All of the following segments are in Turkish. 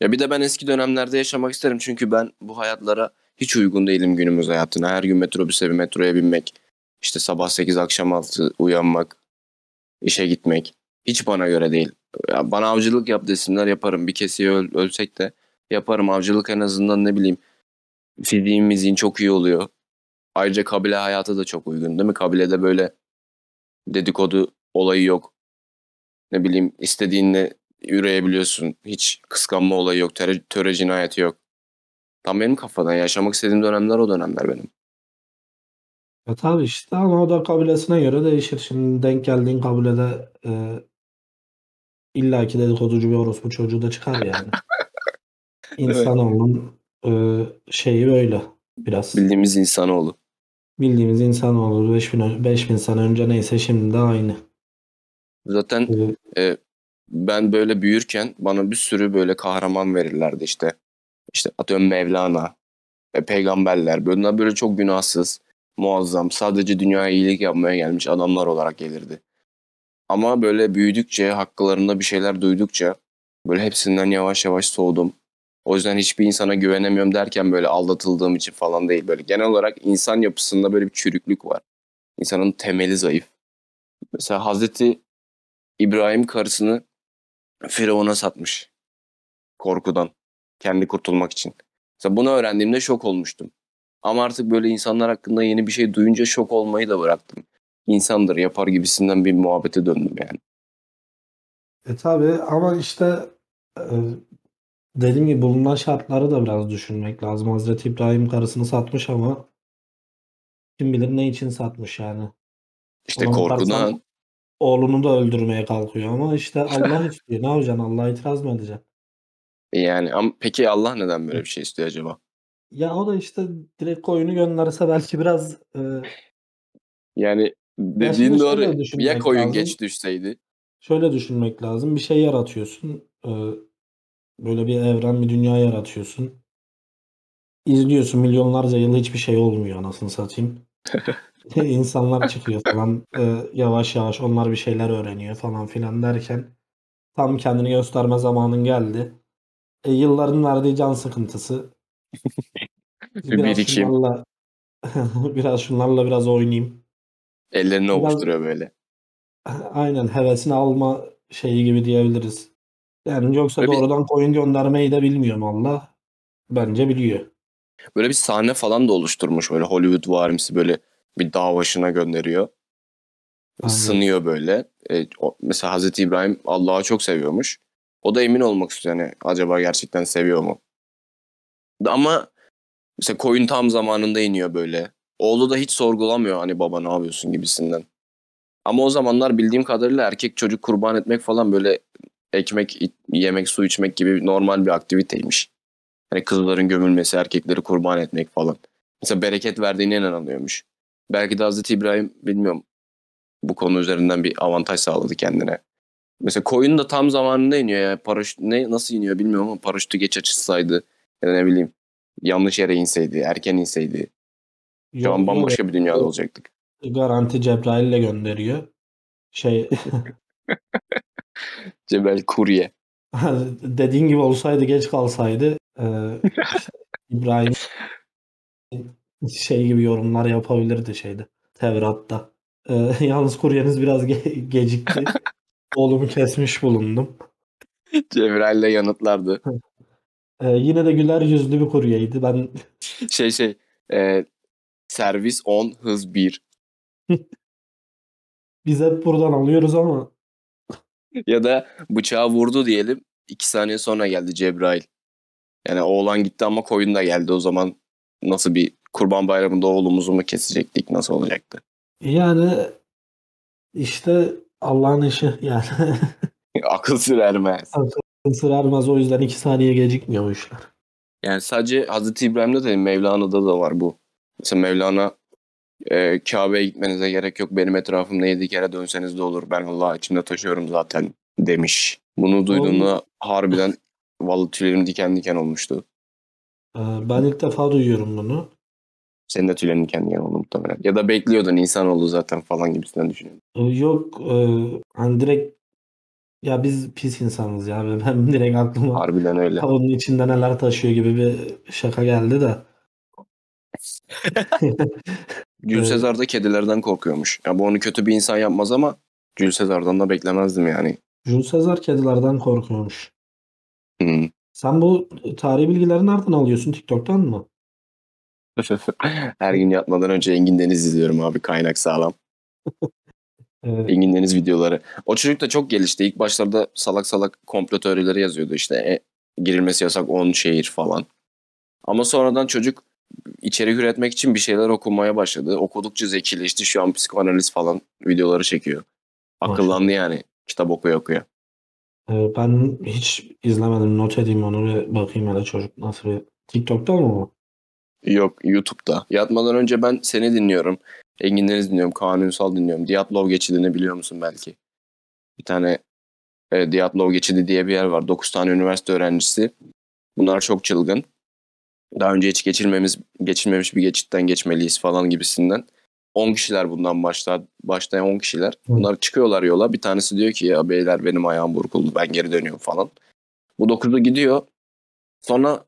Ya bir de ben eski dönemlerde yaşamak isterim çünkü ben bu hayatlara hiç uygun değilim günümüz hayatına. Her gün metrobüse bir metroya binmek, işte sabah 8 akşam 6 uyanmak, işe gitmek hiç bana göre değil. Ya bana avcılık yap desinler yaparım. Bir kesiye öl- ölsek de yaparım. Avcılık en azından ne bileyim fiziğin miziğin çok iyi oluyor. Ayrıca kabile hayatı da çok uygun değil mi? Kabilede böyle dedikodu olayı yok. Ne bileyim istediğinle üreyebiliyorsun. Hiç kıskanma olayı yok. Töre, töre cinayeti yok. Tam benim kafadan. Yaşamak istediğim dönemler o dönemler benim. Ya tabii işte ama o da kabilesine göre değişir. Şimdi denk geldiğin kabilede e, illaki dedikoducu bir orospu çocuğu da çıkar yani. İnsanoğlunun e, şeyi böyle biraz. Bildiğimiz insanoğlu. Bildiğimiz insanoğlu 5000, 5000 sene önce neyse şimdi de aynı. Zaten E, e, ben böyle büyürken bana bir sürü böyle kahraman verirlerdi işte. İşte atıyorum Mevlana, peygamberler. Bunlar böyle çok günahsız, muazzam, sadece dünyaya iyilik yapmaya gelmiş adamlar olarak gelirdi. Ama böyle büyüdükçe, hakkılarında bir şeyler duydukça böyle hepsinden yavaş yavaş soğudum. O yüzden hiçbir insana güvenemiyorum derken böyle aldatıldığım için falan değil. Böyle genel olarak insan yapısında böyle bir çürüklük var. İnsanın temeli zayıf. Mesela Hazreti İbrahim karısını Firavun'a satmış. Korkudan. Kendi kurtulmak için. Mesela bunu öğrendiğimde şok olmuştum. Ama artık böyle insanlar hakkında yeni bir şey duyunca şok olmayı da bıraktım. İnsandır yapar gibisinden bir muhabbete döndüm yani. e tabii ama işte e, dediğim gibi bulunan şartları da biraz düşünmek lazım. Hazreti İbrahim karısını satmış ama kim bilir ne için satmış yani. İşte Ona korkudan oğlunu da öldürmeye kalkıyor ama işte Allah istiyor. Ne yapacaksın? Allah'a itiraz mı edeceksin? yani ama peki Allah neden böyle bir şey istiyor acaba? Ya o da işte direkt koyunu gönderse belki biraz e, Yani şimdi dediğin doğru. Ya düşünmek koyun lazım. geç düşseydi. şöyle düşünmek lazım. Bir şey yaratıyorsun. e, böyle bir evren, bir dünya yaratıyorsun. İzliyorsun milyonlarca yıl hiçbir şey olmuyor anasını satayım. İnsanlar çıkıyor falan e, yavaş yavaş onlar bir şeyler öğreniyor falan filan derken tam kendini gösterme zamanın geldi. E, yılların verdiği can sıkıntısı. Bir Biraz birikim. şunlarla biraz şunlarla biraz oynayayım. Ellerini Biraz ovuşturuyor böyle. aynen hevesini alma şeyi gibi diyebiliriz. Yani yoksa Böyle bir, doğrudan koyun göndermeyi de bilmiyorum Allah. Bence biliyor. böyle bir sahne falan da oluşturmuş. Böyle Hollywood varimsi böyle bir dağ başına gönderiyor. Aynen. Sınıyor böyle. E, o- mesela Hazreti İbrahim Allah'ı çok seviyormuş. O da emin olmak istiyor. Yani acaba gerçekten seviyor mu? Ama mesela koyun tam zamanında iniyor böyle. Oğlu da hiç sorgulamıyor hani baba ne yapıyorsun gibisinden. Ama o zamanlar bildiğim kadarıyla erkek çocuk kurban etmek falan böyle ekmek yemek su içmek gibi normal bir aktiviteymiş. Hani kızların gömülmesi erkekleri kurban etmek falan. Mesela bereket verdiğine inanılıyormuş. Belki de Hazreti İbrahim bilmiyorum bu konu üzerinden bir avantaj sağladı kendine. Mesela koyun da tam zamanında iniyor ya. Paraşüt ne nasıl iniyor bilmiyorum ama paraşütü geç açılsaydı ya da ne bileyim yanlış yere inseydi, erken inseydi. Şu Yok an yok bambaşka bir dünyada olacaktık. garanti Cebrail'le gönderiyor. Şey Cebel Kurye. dediğin gibi olsaydı geç kalsaydı e, İbrahim şey gibi yorumlar yapabilirdi şeyde Tevrat'ta. E, yalnız kuryeniz biraz ge- gecikti. Oğlumu kesmiş bulundum. Cebrail'le yanıtlardı. E, yine de güler yüzlü bir kuryeydi. Ben Şey şey e, servis 10 hız 1 biz hep buradan alıyoruz ama ya da bıçağı vurdu diyelim 2 saniye sonra geldi Cebrail. Yani oğlan gitti ama koyun da geldi o zaman nasıl bir kurban bayramında oğlumuzu mu kesecektik nasıl olacaktı? yani işte Allah'ın işi yani. Akıl sır ermez. Akıl sır ermez o yüzden iki saniye gecikmiyor bu işler. Yani sadece Hazreti İbrahim'de değil Mevlana'da da var bu. Mesela Mevlana e, Kabe'ye gitmenize gerek yok. Benim etrafımda yedi kere dönseniz de olur. Ben Allah'ı içimde taşıyorum zaten demiş. Bunu duyduğumda harbiden vallahi tüylerim diken diken olmuştu. Ee, Ben ilk defa duyuyorum bunu. Senin de tüylerin diken oldu muhtemelen. Ya da bekliyordun insan oldu zaten falan gibisinden düşünüyorum. Ee, Yok e, hani direkt Ya biz pis insanız ya. Ben direkt aklıma Harbiden öyle. onun içinde neler taşıyor gibi bir şaka geldi de. Evet. Caesar da kedilerden korkuyormuş. Ya bu onu kötü bir insan yapmaz ama Jules Caesar'dan da beklemezdim yani. Jules Caesar kedilerden korkuyormuş. Hmm. Sen bu tarihi bilgileri nereden alıyorsun? TikTok'tan mı? Her gün yatmadan önce Engin Deniz izliyorum abi. Kaynak sağlam. Ee, Engin Deniz videoları. O çocuk da çok gelişti. İlk başlarda salak salak komplo teorileri yazıyordu işte. E, girilmesi yasak 10 şehir falan. Ama sonradan çocuk içerik üretmek için bir şeyler okumaya başladı. Okudukça zekileşti. Şu an psikoanaliz falan videoları çekiyor. Akıllandı yani. Kitap okuyor okuyor. e, ben hiç izlemedim. Not edeyim onu bir bakayım hele çocuk nasıl bir... TikTok'ta mı bu? Yok YouTube'da. Yatmadan önce ben seni dinliyorum. Engin Deniz dinliyorum. Kaan Ünsal dinliyorum. Diyatlov geçidini biliyor musun belki? Bir tane e, Diyatlov geçidi diye bir yer var. 9 tane üniversite öğrencisi. Bunlar çok çılgın. Daha önce hiç geçilmemiz, geçilmemiş bir geçitten geçmeliyiz falan gibisinden. 10 kişiler bundan başta, başlayan 10 kişiler. Bunlar çıkıyorlar yola. Bir tanesi diyor ki ya beyler benim ayağım burkuldu ben geri dönüyorum falan. Bu 9'u gidiyor. Sonra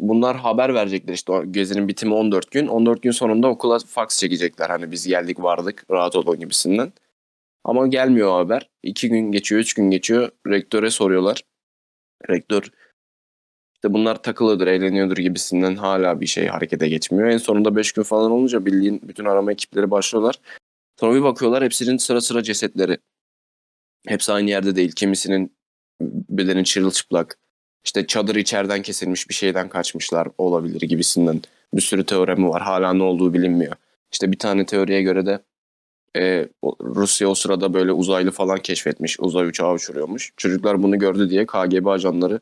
bunlar haber verecekler işte o gezinin bitimi 14 gün. 14 gün sonunda okula fax çekecekler. Hani biz geldik vardık rahat olun gibisinden. Ama gelmiyor o haber. 2 gün geçiyor, 3 gün geçiyor. Rektöre soruyorlar. Rektör işte bunlar takılıdır, eğleniyordur gibisinden hala bir şey harekete geçmiyor. En sonunda 5 gün falan olunca bildiğin bütün arama ekipleri başlıyorlar. Sonra bir bakıyorlar hepsinin sıra sıra cesetleri. Hepsi aynı yerde değil. Kimisinin bedeni çırılçıplak. İşte çadır içeriden kesilmiş bir şeyden kaçmışlar olabilir gibisinden. Bir sürü teoremi var. Hala ne olduğu bilinmiyor. İşte bir tane teoriye göre de e, Rusya o sırada böyle uzaylı falan keşfetmiş. Uzay uçağı uçuruyormuş. Çocuklar bunu gördü diye KGB ajanları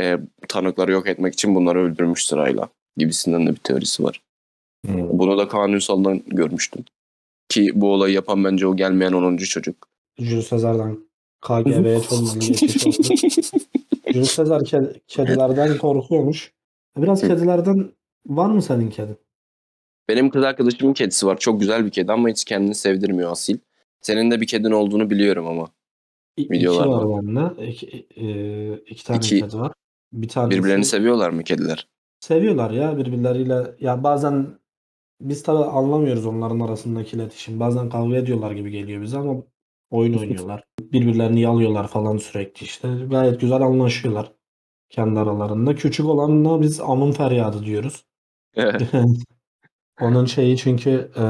e, tanıkları yok etmek için bunları öldürmüş sırayla. Gibisinden de bir teorisi var. Hmm. Bunu da Kaan Ünsal'dan görmüştüm. Ki bu olayı yapan bence o gelmeyen 10. çocuk. Jules Caesar'dan KGB'ye çok Jules Caesar ke- kedilerden korkuyormuş. Biraz kedilerden var mı senin kedin? Benim kız arkadaşımın kedisi var. Çok güzel bir kedi ama hiç kendini sevdirmiyor asil. Senin de bir kedin olduğunu biliyorum ama. İ- İki Videolarda. var bende. İki, e, iki tane İki. kedi var. Bir tanesi Birbirlerini seviyorlar mı kediler? seviyorlar ya birbirleriyle. Ya bazen biz tabii anlamıyoruz onların arasındaki iletişim. Bazen kavga ediyorlar gibi geliyor bize ama oyun oynuyorlar. Birbirlerini yalıyorlar falan sürekli işte. Gayet güzel anlaşıyorlar kendi aralarında. Küçük olanla biz amın feryadı diyoruz. Onun şeyi çünkü e,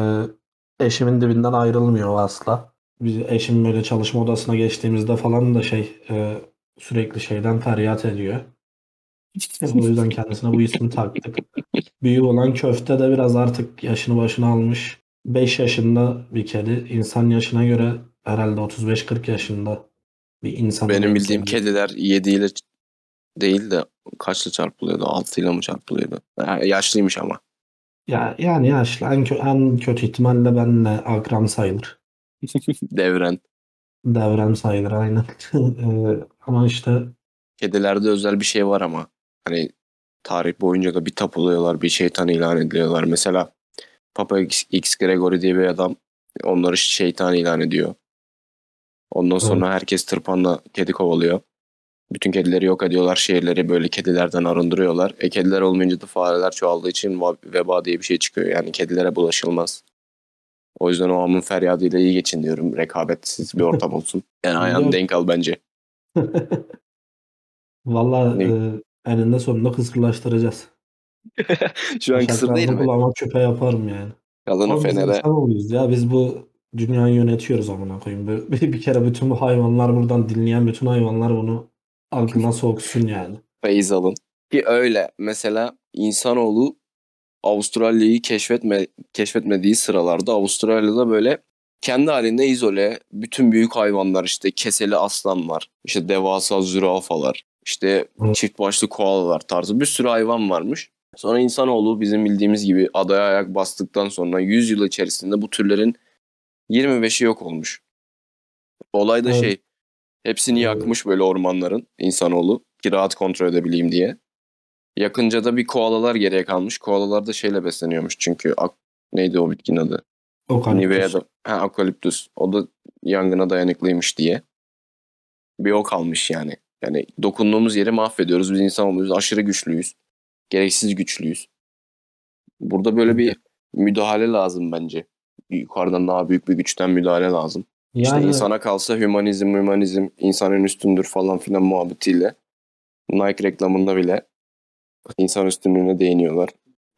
eşimin dibinden ayrılmıyor asla. Biz eşim böyle çalışma odasına geçtiğimizde falan da şey e, sürekli şeyden feryat ediyor. O yüzden kendisine bu ismi taktık. Büyük olan köfte de biraz artık yaşını başına almış. 5 yaşında bir kedi. İnsan yaşına göre herhalde 35-40 yaşında bir insan. Benim bildiğim kediler 7 ile değil de kaçla çarpılıyordu? 6 ile mi çarpılıyordu? Ha, yaşlıymış ama. Ya, yani yaşlı. En, kö- en kötü ihtimalle benle akran sayılır. Devren. Devrem sayılır aynen. Eee, ama işte Kedilerde özel bir şey var ama. Hani tarih boyunca da bir tapuluyorlar, bir şeytan ilan ediliyorlar. Mesela Papa X, X Gregory diye bir adam onları şeytan ilan ediyor. Ondan sonra herkes tırpanla kedi kovalıyor. Bütün kedileri yok ediyorlar. Şehirleri böyle kedilerden arındırıyorlar. E kediler olmayınca da fareler çoğaldığı için veba diye bir şey çıkıyor. Yani kedilere bulaşılmaz. O yüzden o amın feryadıyla iyi geçin diyorum. Rekabetsiz bir ortam olsun. Yani ayağını denk al bence. valla Ne? eee, eninde sonunda kısırlaştıracağız. Şu an kısır değil mi? kulağıma küpe yaparım yani. Kalını Ama biz fenere. oluyoruz ya. Biz bu dünyayı yönetiyoruz amına koyayım. Bir, bir, kere bütün bu hayvanlar buradan dinleyen bütün hayvanlar bunu aklına soksun yani. Feyiz alın. Ki öyle. Mesela insanoğlu Avustralya'yı keşfetme, keşfetmediği sıralarda Avustralya'da böyle kendi halinde izole bütün büyük hayvanlar işte keseli aslan var. işte devasa zürafalar. işte çift başlı koalalar tarzı bir sürü hayvan varmış. Sonra insanoğlu bizim bildiğimiz gibi adaya ayak bastıktan sonra 100 yıl içerisinde bu türlerin 25'i yok olmuş. Olay da Evet. şey hepsini yakmış böyle ormanların insanoğlu ki rahat kontrol edebileyim diye. Yakınca da bir koalalar geriye kalmış. Koalalar da şeyle besleniyormuş çünkü ak- neydi o bitkinin adı? Okaliptüs. Nivea'da ha, akaliptüs. O da yangına dayanıklıymış diye. bir o kalmış yani. Yani dokunduğumuz yeri mahvediyoruz. Biz insan oluyoruz. Aşırı güçlüyüz. Gereksiz güçlüyüz. Burada böyle bir müdahale lazım bence. Yukarıdan daha büyük bir güçten müdahale lazım. İşte Yani insana kalsa hümanizm, hümanizm, insanın üstündür falan filan muhabbetiyle Nike reklamında bile insan üstünlüğüne değiniyorlar.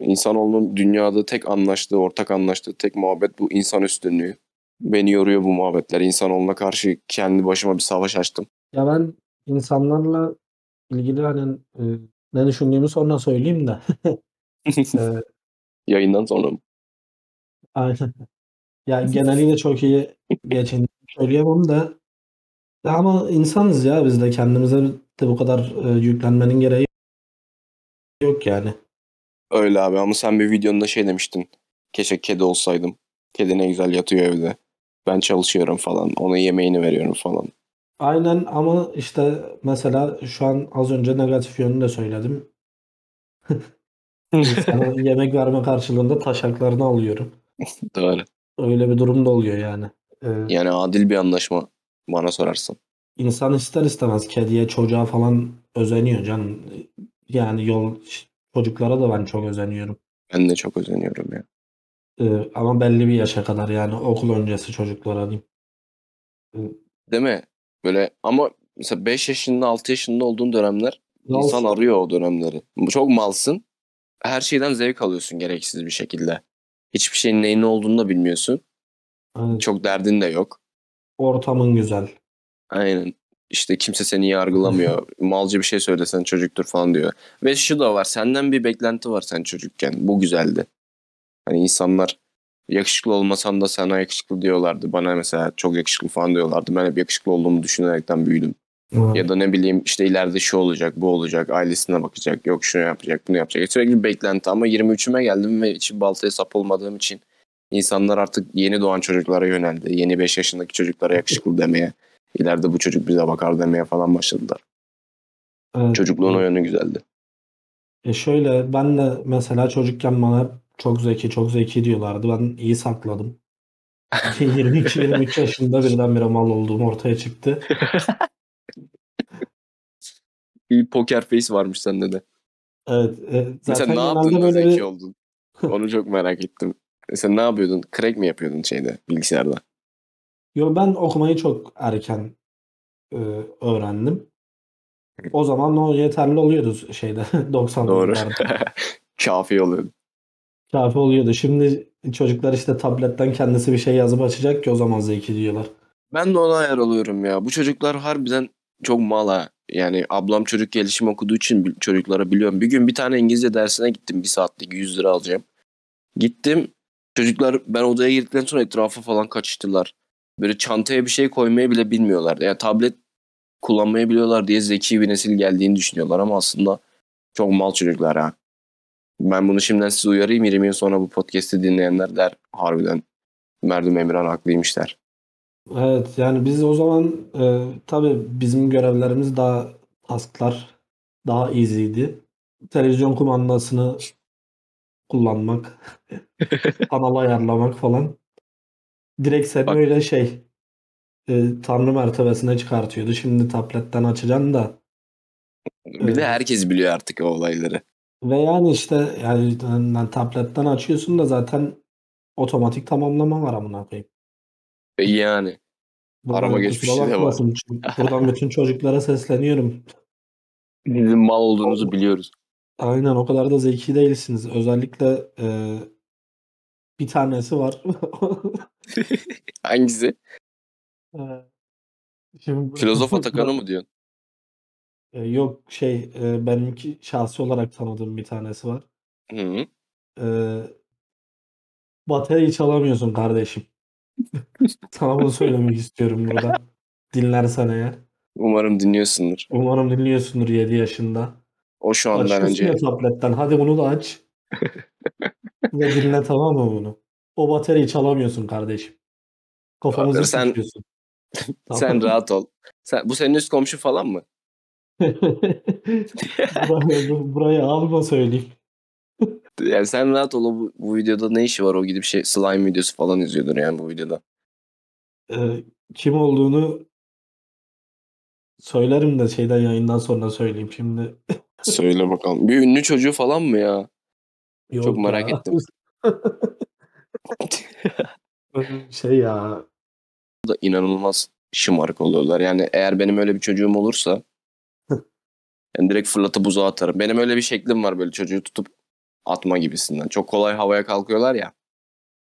İnsanoğlunun dünyada tek anlaştığı, ortak anlaştığı tek muhabbet bu insan üstünlüğü. Beni yoruyor bu muhabbetler. İnsanoğluna karşı kendi başıma bir savaş açtım. ya ben insanlarla ilgili hani e, ne düşündüğümü sonra söyleyeyim de. E, Yayından sonra mı? aynen. Ya geneliyle çok iyi geçin söyleyemem de Ya ama insanız ya biz de kendimize de bu kadar e, yüklenmenin gereği yok yani. Öyle abi ama sen bir videonda şey demiştin. Keşke kedi olsaydım. Kedi ne güzel yatıyor evde. Ben çalışıyorum falan. Ona yemeğini veriyorum falan. Aynen ama işte mesela şu an az önce negatif yönünü de söyledim. Sana yemek verme karşılığında taşaklarını alıyorum. Doğru. Öyle bir durum da oluyor yani. Ee, Yani adil bir anlaşma bana sorarsan. insan ister istemez kediye çocuğa falan özeniyor canım. Yani yol çocuklara da ben çok özeniyorum. Ben de çok özeniyorum ya. Ee, ama belli bir yaşa kadar yani okul öncesi çocuklara diyeyim. Değil mi? Böyle ama mesela 5 yaşında 6 yaşında olduğun dönemler Ne insan arıyor o dönemleri. Çok malsın. Her şeyden zevk alıyorsun gereksiz bir şekilde. Hiçbir şeyin neyin ne olduğunu da bilmiyorsun. Yani Çok derdin de yok. ortamın güzel. Aynen. İşte kimse seni yargılamıyor. Malca bir şey söylesen çocuktur falan diyor. Ve şu da var. Senden bir beklenti var sen çocukken. Bu güzeldi. Hani insanlar yakışıklı olmasan da sana yakışıklı diyorlardı. Bana mesela çok yakışıklı falan diyorlardı. Ben hep yakışıklı olduğumu düşünerekten büyüdüm. Ya da ne bileyim işte ileride şu olacak, bu olacak, ailesine bakacak, yok şunu yapacak, bunu yapacak. Sürekli bir beklenti ama 23'üme geldim ve içi baltaya sap olmadığım için insanlar artık yeni doğan çocuklara yöneldi. Yeni 5 yaşındaki çocuklara yakışıklı demeye, ileride bu çocuk bize bakar demeye falan başladılar. Evet. Çocukluğun o yönü güzeldi. E şöyle ben de mesela çocukken bana çok zeki çok zeki diyorlardı. Ben iyi sakladım. 22-23 yaşında birdenbire mal olduğum ortaya çıktı. Bir poker face varmış sende de. Evet. e, zaten Mesela ne yaptın böyle zeki bir oldun? Onu çok merak ettim. Mesela ne yapıyordun? Crack mi yapıyordun şeyde, bilgisayarda? Yo, ben okumayı çok erken e, öğrendim. O zaman o yeterli oluyordu şeyde Doğru. 90'larda. Kafi oluyordu. Kafi oluyordu. Şimdi çocuklar işte tabletten kendisi bir şey yazıp açacak ki o zaman zeki diyorlar. Ben de ona ayar oluyorum ya. Bu çocuklar harbiden çok mal ha. Yani ablam çocuk gelişim okuduğu için çocuklara biliyorum. Bir gün bir tane İngilizce dersine gittim. Bir saatlik 100 lira alacağım. Gittim. Çocuklar ben odaya girdikten sonra etrafa falan kaçıştılar. Böyle çantaya bir şey koymayı bile bilmiyorlar. Yani tablet kullanmayı biliyorlar diye zeki bir nesil geldiğini düşünüyorlar ama aslında çok mal çocuklar ha. Ben bunu şimdiden size uyarayım. 20 yıl sonra bu podcast'i dinleyenler der harbiden Merdum Emirhan haklıymış der. Evet yani biz o zaman e, tabii bizim görevlerimiz daha tasklar daha easy'ydi. Televizyon kumandasını kullanmak, kanal ayarlamak falan. Direkt seni Bak. öyle şey e, tanrı mertebesine çıkartıyordu. Şimdi tabletten açacaksın da Bir de Evet. herkes biliyor artık o olayları. ve yani işte yani, yani tabletten açıyorsun da zaten otomatik tamamlama var amına koyayım. E Yani. Buradan Arama geçmişi de var. Buradan bütün çocuklara sesleniyorum. Bizim mal olduğunuzu biliyoruz. Aynen o kadar da zeki değilsiniz. Özellikle e, bir tanesi var. Hangisi? E, Şimdi Filozof Atakan'ı mı diyorsun? E, yok şey e, benimki şahsi olarak tanıdığım bir tanesi var. Hı -hı. E, batarya çalamıyorsun kardeşim. Sana bunu söylemek istiyorum burada. Dinlersen eğer. Umarım dinliyorsundur. Umarım dinliyorsundur 7 yaşında. O şu andan Açıyorsun önce tabletten. Hadi bunu da aç. Ve dinle tamam mı bunu? O bataryayı çalamıyorsun kardeşim. Kafamızı sen- sıkıyorsun. sen rahat ol. Sen, bu senin üst komşu falan mı? buraya, bu- buraya alma söyleyeyim. Yani sen rahat ol. Bu, bu videoda ne işi var? O gidip şey slime videosu falan izliyordur yani bu videoda. Ee, kim olduğunu Söylerim de şeyden yayından sonra söyleyeyim şimdi. Söyle bakalım. Bir ünlü çocuğu falan mı ya? Yok Çok merak ya. ettim. şey ya. da inanılmaz şımarık oluyorlar. Yani eğer benim öyle bir çocuğum olursa yani direkt fırlatıp uzağa atarım. Benim öyle bir şeklim var böyle çocuğu tutup atma gibisinden. Çok kolay havaya kalkıyorlar ya.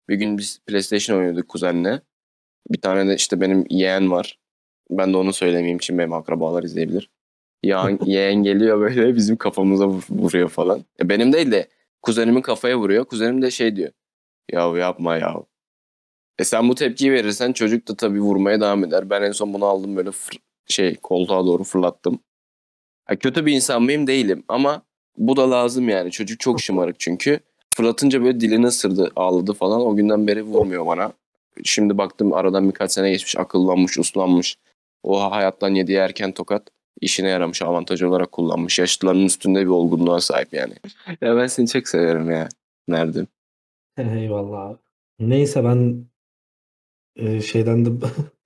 Bir gün biz PlayStation oynuyorduk kuzenle. Bir tane de işte benim yeğen var. Ben de onu söylemeyeyim için benim akrabalar izleyebilir. Yeğen, yeğen geliyor böyle bizim kafamıza vur- vuruyor falan. E benim değil de kuzenimin kafaya vuruyor. Kuzenim de şey diyor. Ya yapma ya. E sen bu tepkiyi verirsen çocuk da tabii vurmaya devam eder. Ben en son bunu aldım böyle fır- şey koltuğa doğru fırlattım. Ha, kötü bir insan mıyım değilim ama bu da lazım yani. Çocuk çok şımarık çünkü. Fırlatınca böyle dilini ısırdı, ağladı falan. O günden beri vurmuyor bana. Şimdi baktım aradan birkaç sene geçmiş, akıllanmış, uslanmış. O hayattan yediği erken tokat işine yaramış, avantaj olarak kullanmış. Yaşlıların üstünde bir olgunluğa sahip yani. ya ben seni çok severim ya. Nerede? Eyvallah. Neyse ben e, şeyden de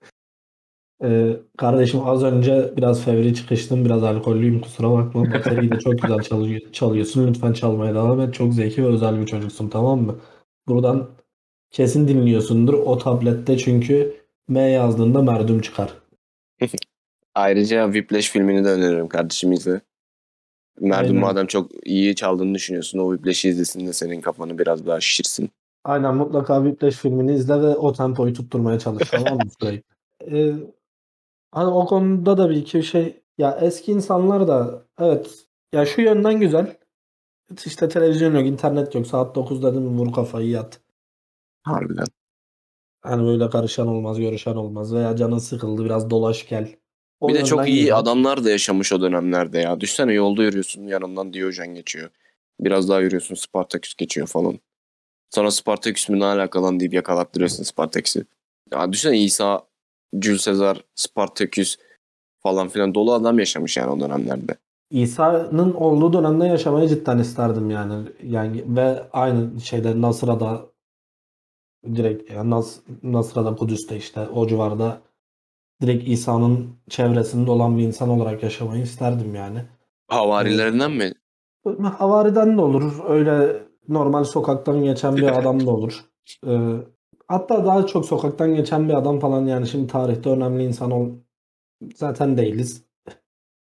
E, kardeşim az önce biraz fevri çıkıştım. Biraz alkollüyüm kusura bakma. Bateriyi de çok güzel çalıyor, çalıyorsun. Lütfen çalmaya devam et. Çok zeki ve özel bir çocuksun tamam mı? Buradan kesin dinliyorsundur. O tablette çünkü M yazdığında merdum çıkar. Ayrıca Whiplash filmini de öneririm kardeşim izle. Merdum Aynen. madem çok iyi çaldığını düşünüyorsun o Whiplash'i izlesin de senin kafanı biraz daha şişirsin. Aynen mutlaka Whiplash filmini izle ve o tempoyu tutturmaya çalış tamam mı? Ee, hani o konuda da bir iki şey ya eski insanlar da evet ya şu yönden güzel. İşte televizyon yok, internet yok. Saat 9 dedim vur kafayı yat. Harbiden. Hani böyle karışan olmaz, görüşen olmaz veya canın sıkıldı biraz dolaş gel. O bir de çok iyi güzel. adamlar da yaşamış o dönemlerde ya. Düşsene yolda yürüyorsun yanından Diyojen geçiyor. Biraz daha yürüyorsun Spartaküs geçiyor falan. Sonra Spartaküs mü ne alakalı lan deyip yakalattırıyorsun Spartaküs'ü. Ya düşünsene İsa, Jules Caesar, Spartaküs falan filan dolu adam yaşamış yani o dönemlerde. İsa'nın olduğu dönemde yaşamayı cidden isterdim yani. Yani ve aynı şeyde Nasıra'da direkt yani Nas, Nasıra'da Kudüs'te işte o civarda direkt İsa'nın çevresinde olan bir insan olarak yaşamayı isterdim yani. Havarilerinden mi? Havariden de olur. Öyle normal sokaktan geçen bir adam da olur. Ee, hatta daha çok sokaktan geçen bir adam falan yani şimdi tarihte önemli insan ol zaten değiliz.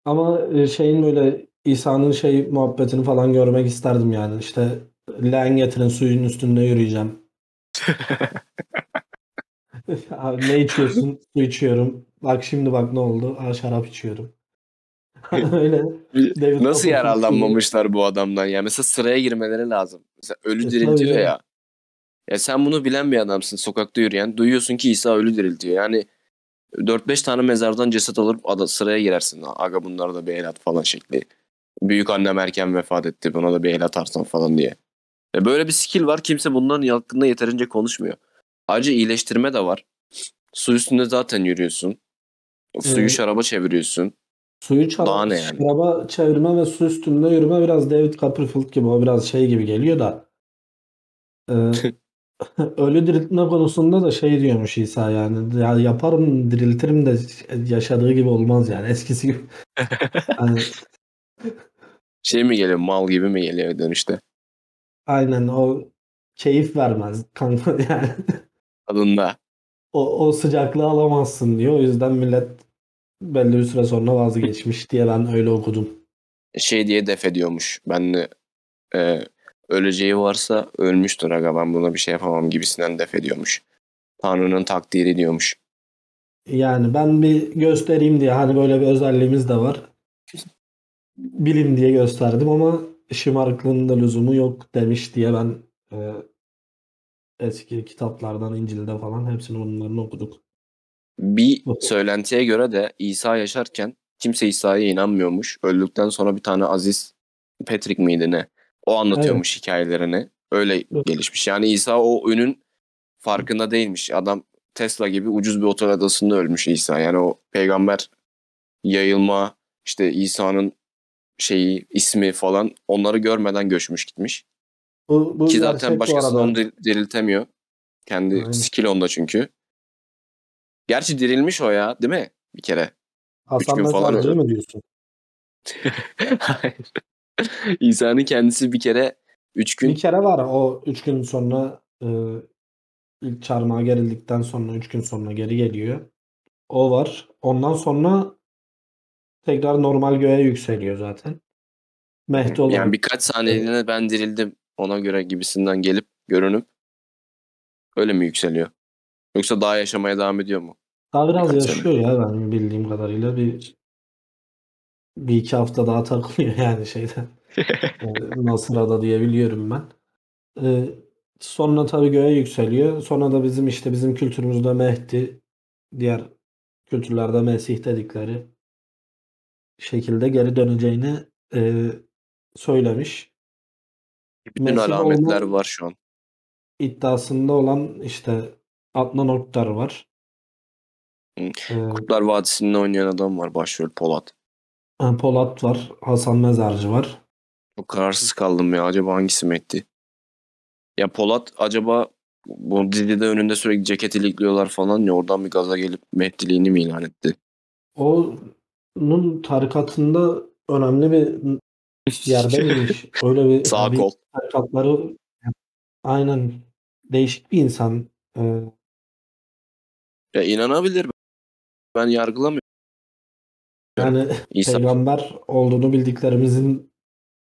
Ama e, şeyin böyle İsa'nın şey muhabbetini falan görmek isterdim yani. İşte leğen getirin suyun üstünde yürüyeceğim. Abi ne içiyorsun? Su içiyorum. Bak şimdi bak ne oldu? Aa, şarap içiyorum. Öyle. David Nasıl yararlanmamışlar bu adamdan ya? Mesela sıraya girmeleri lazım. Mesela ölü E, diriltiyor ya. Ya sen bunu bilen bir adamsın sokakta yürüyen. Duyuyorsun ki İsa ölü diriltiyor. Yani 4-5 tane mezardan ceset alıp ada, sıraya girersin. Aga bunlara da bir el at falan şekli. Büyük annem erken vefat etti. Buna da bir el atarsan falan diye. Ya böyle bir skill var. Kimse bunların hakkında yeterince konuşmuyor. Ayrıca iyileştirme de var. Su üstünde zaten yürüyorsun. Suyu Evet. şaraba çeviriyorsun. Suyu çal Daha ne yani? şaraba çevirme ve su üstünde yürüme biraz David Copperfield gibi o biraz şey gibi geliyor da Ee, ölü diriltme konusunda da şey diyormuş İsa yani ya yaparım diriltirim de yaşadığı gibi olmaz yani eskisi gibi. Yani Şey mi geliyor? Mal gibi mi geliyor dönüşte? aynen o keyif vermez kanka yani. Adında. O, o sıcaklığı alamazsın diyor. O yüzden millet belli bir süre sonra vazgeçmiş diye ben öyle okudum. şey diye def ediyormuş. Ben de e, öleceği varsa ölmüştür aga ben buna bir şey yapamam gibisinden def ediyormuş. Tanrı'nın takdiri diyormuş. Yani ben bir göstereyim diye hani böyle bir özelliğimiz de var. Bilin diye gösterdim ama şımarıklığın da lüzumu yok demiş diye ben e, eski kitaplardan İncil'de falan hepsini bunların okuduk. Bir söylentiye göre de İsa yaşarken kimse İsa'ya inanmıyormuş. Öldükten sonra bir tane Aziz Patrick miydi ne? O anlatıyormuş hikayelerini. Öyle Evet. gelişmiş. Yani İsa o ünün farkında değilmiş. Adam Tesla gibi ucuz bir otel adasında ölmüş İsa. Yani o peygamber yayılma işte İsa'nın şeyi ismi falan onları görmeden göçmüş gitmiş. Bu, bu Ki zaten bu başkası arada. onu dir- diriltemiyor. Kendi Aynen. skill onda çünkü. Gerçi dirilmiş o ya değil mi? Bir kere. Hasan gün falan öyle. mı diyorsun? Hayır. İsa'nın kendisi bir kere üç gün Bir kere var o 3 gün sonra e, ilk çarmıha gerildikten sonra 3 gün sonra geri geliyor. O var. Ondan sonra tekrar normal göğe yükseliyor zaten. Mehdi olarak. yani birkaç saniyeliğine ben dirildim ona göre gibisinden gelip görünüp öyle mi yükseliyor? Yoksa daha yaşamaya devam ediyor mu? Daha biraz birkaç yaşıyor ya ben bildiğim kadarıyla bir bir iki hafta daha takılıyor yani şeyde. e, Nasıra'da diyebiliyorum ben. E, sonra tabii göğe yükseliyor. Sonra da bizim işte bizim kültürümüzde Mehdi, diğer kültürlerde Mesih dedikleri şekilde geri döneceğini e, söylemiş. Bütün Mesih alametler var şu an. iddiasında olan işte Adnan Oktar var. Hı. E, Kurtlar Vadisi'nde oynayan adam var başrol Polat. Polat var. Hasan Mezarcı var. Çok kararsız kaldım ya. Acaba hangisi Mehdi? Ya Polat acaba bu dizide önünde sürekli ceket ilikliyorlar falan ya oradan bir gaza gelip Mehdiliğini mi ilan etti? Onun tarikatında önemli bir yerde miymiş? Öyle bir Sağ kol. tarikatları aynen değişik bir insan. Ee, Ya inanabilir. Ben yargılamıyorum. Yani İsa peygamber olduğunu bildiklerimizin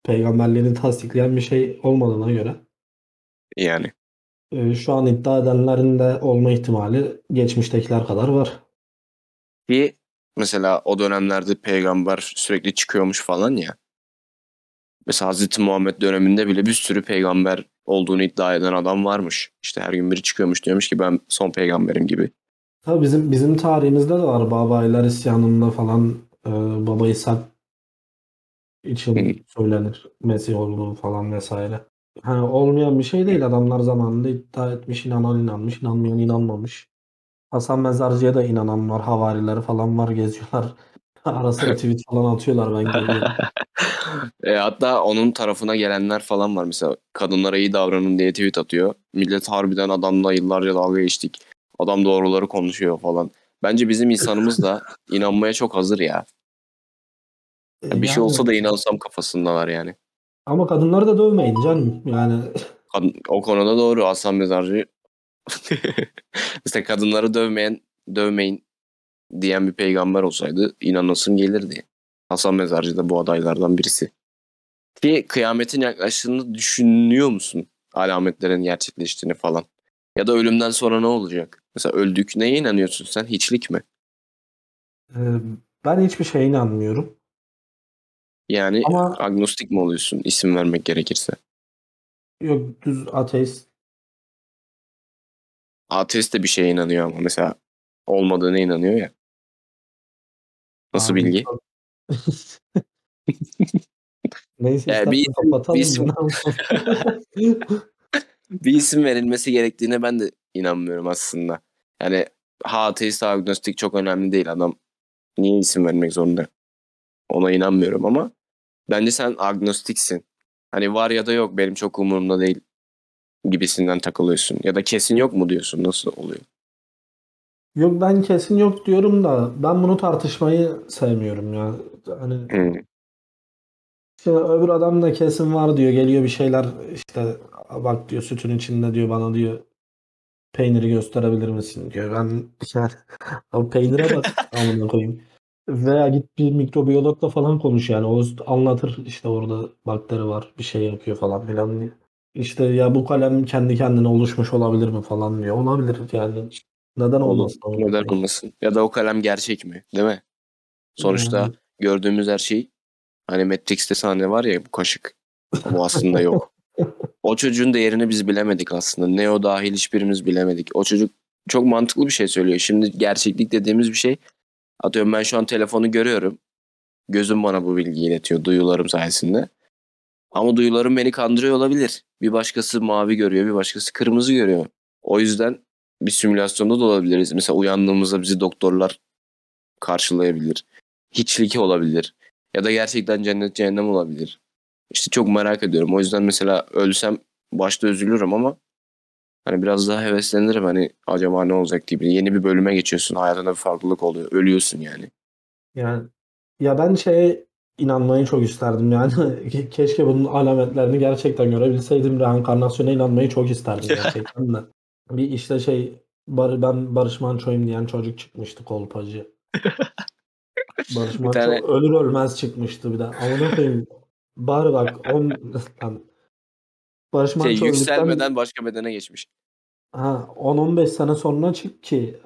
peygamberliğini tasdikleyen bir şey olmadığına göre yani. e, şu an iddia edenlerin de olma ihtimali geçmiştekiler kadar var. Ki mesela o dönemlerde peygamber sürekli çıkıyormuş falan ya. Mesela Hazreti Muhammed döneminde bile bir sürü peygamber olduğunu iddia eden adam varmış. İşte her gün biri çıkıyormuş diyormuş ki ben son peygamberim gibi. Tabii bizim bizim tarihimizde de var Babaylar isyanında falan e, Baba İshak için söylenir Mesih olduğu falan vesaire. Hani olmayan bir şey değil. Adamlar zamanında iddia etmiş, inanan inanmış, inanmayan inanmamış. Hasan Mezarcı'ya da inanan var, havarileri falan var, geziyorlar. Ara sıra tweet falan atıyorlar ben görüyorum. E, hatta onun tarafına gelenler falan var. Mesela kadınlara iyi davranın diye tweet atıyor. Millet harbiden adamla yıllarca dalga geçtik. Adam doğruları konuşuyor falan. Bence bizim insanımız da inanmaya çok hazır ya. E, Bir şey yani- olsa da inansam kafasındalar yani. Ama kadınları da dövmeyin canım. Yani Kadın- O konuda doğru Hasan Mezarcı. Mesela kadınları dövmeyen, dövmeyin diyen bir peygamber olsaydı inanasın gelirdi. Hasan Mezarcı da bu adaylardan birisi. Ki kıyametin yaklaştığını düşünüyor musun? Alametlerin gerçekleştiğini falan. Ya da ölümden sonra ne olacak? Mesela öldük. Neye inanıyorsun sen? Hiçlik mi? ben hiçbir şeye inanmıyorum. Yani Ama agnostik mi oluyorsun isim vermek gerekirse? yok düz ateist. Ateist de bir şeye inanıyor ama mesela olmadığına inanıyor ya. Nasıl Abi bilgi? Neyse Ya istersen bir- bir isim- bir isim verilmesi gerektiğine ben de inanmıyorum aslında. Yani ha ateist ha agnostik çok önemli değil adam. Niye isim vermek zorunda? Ona inanmıyorum ama bence sen agnostiksin. Hani var ya da yok benim çok umurumda değil gibisinden takılıyorsun. Ya da kesin yok mu diyorsun nasıl oluyor? Yok ben kesin yok diyorum da ben bunu tartışmayı sevmiyorum ya. Hani Hmm. işte öbür adam da kesin var diyor. Geliyor bir şeyler işte bak diyor sütün içinde diyor bana diyor peyniri gösterebilir misin diyor. Ben yani o peynire bak amına koyayım. Veya git bir mikrobiyologla falan konuş yani. O anlatır işte orada bakteri var bir şey yapıyor falan filan diye. İşte ya bu kalem kendi kendine oluşmuş olabilir mi falan diyor. Olabilir yani. Neden Olur. olmasın? amına Neden olmasın? Ya da o kalem gerçek mi? Değil mi? Sonuçta Yani. gördüğümüz her şey hani Matrix'te sahne var ya bu kaşık. Bu aslında yok. O çocuğun değerini biz bilemedik aslında. Neo dahil hiçbirimiz bilemedik. O çocuk çok mantıklı bir şey söylüyor. Şimdi gerçeklik dediğimiz bir şey. Atıyorum ben şu an telefonu görüyorum. Gözüm bana bu bilgiyi iletiyor duyularım sayesinde. Ama duyularım beni kandırıyor olabilir. Bir başkası mavi görüyor, bir başkası kırmızı görüyor. O yüzden bir simülasyonda da olabiliriz. Mesela uyandığımızda bizi doktorlar karşılayabilir. Hiçlik olabilir. Ya da gerçekten cennet cehennem olabilir. İşte çok merak ediyorum. O yüzden mesela ölsem başta üzülürüm ama hani biraz daha heveslenirim. Hani acaba ne olacak gibi. Yeni bir bölüme geçiyorsun. Hayatında bir farklılık oluyor. Ölüyorsun yani. Yani ya ben şeye inanmayı çok isterdim yani. Keşke bunun alametlerini gerçekten görebilseydim. Reenkarnasyona inanmayı çok isterdim gerçekten de. Bir işte şey Bar ben Barış Manço'yum diyen çocuk çıkmıştı kolpacı. Barış Manço tane- ölür ölmez çıkmıştı bir de. Amına koyayım. Bari bak on lan Barış Şey, Manço öldükten yükselmeden başka bedene geçmiş. ha 10-15 sene sonra çık ki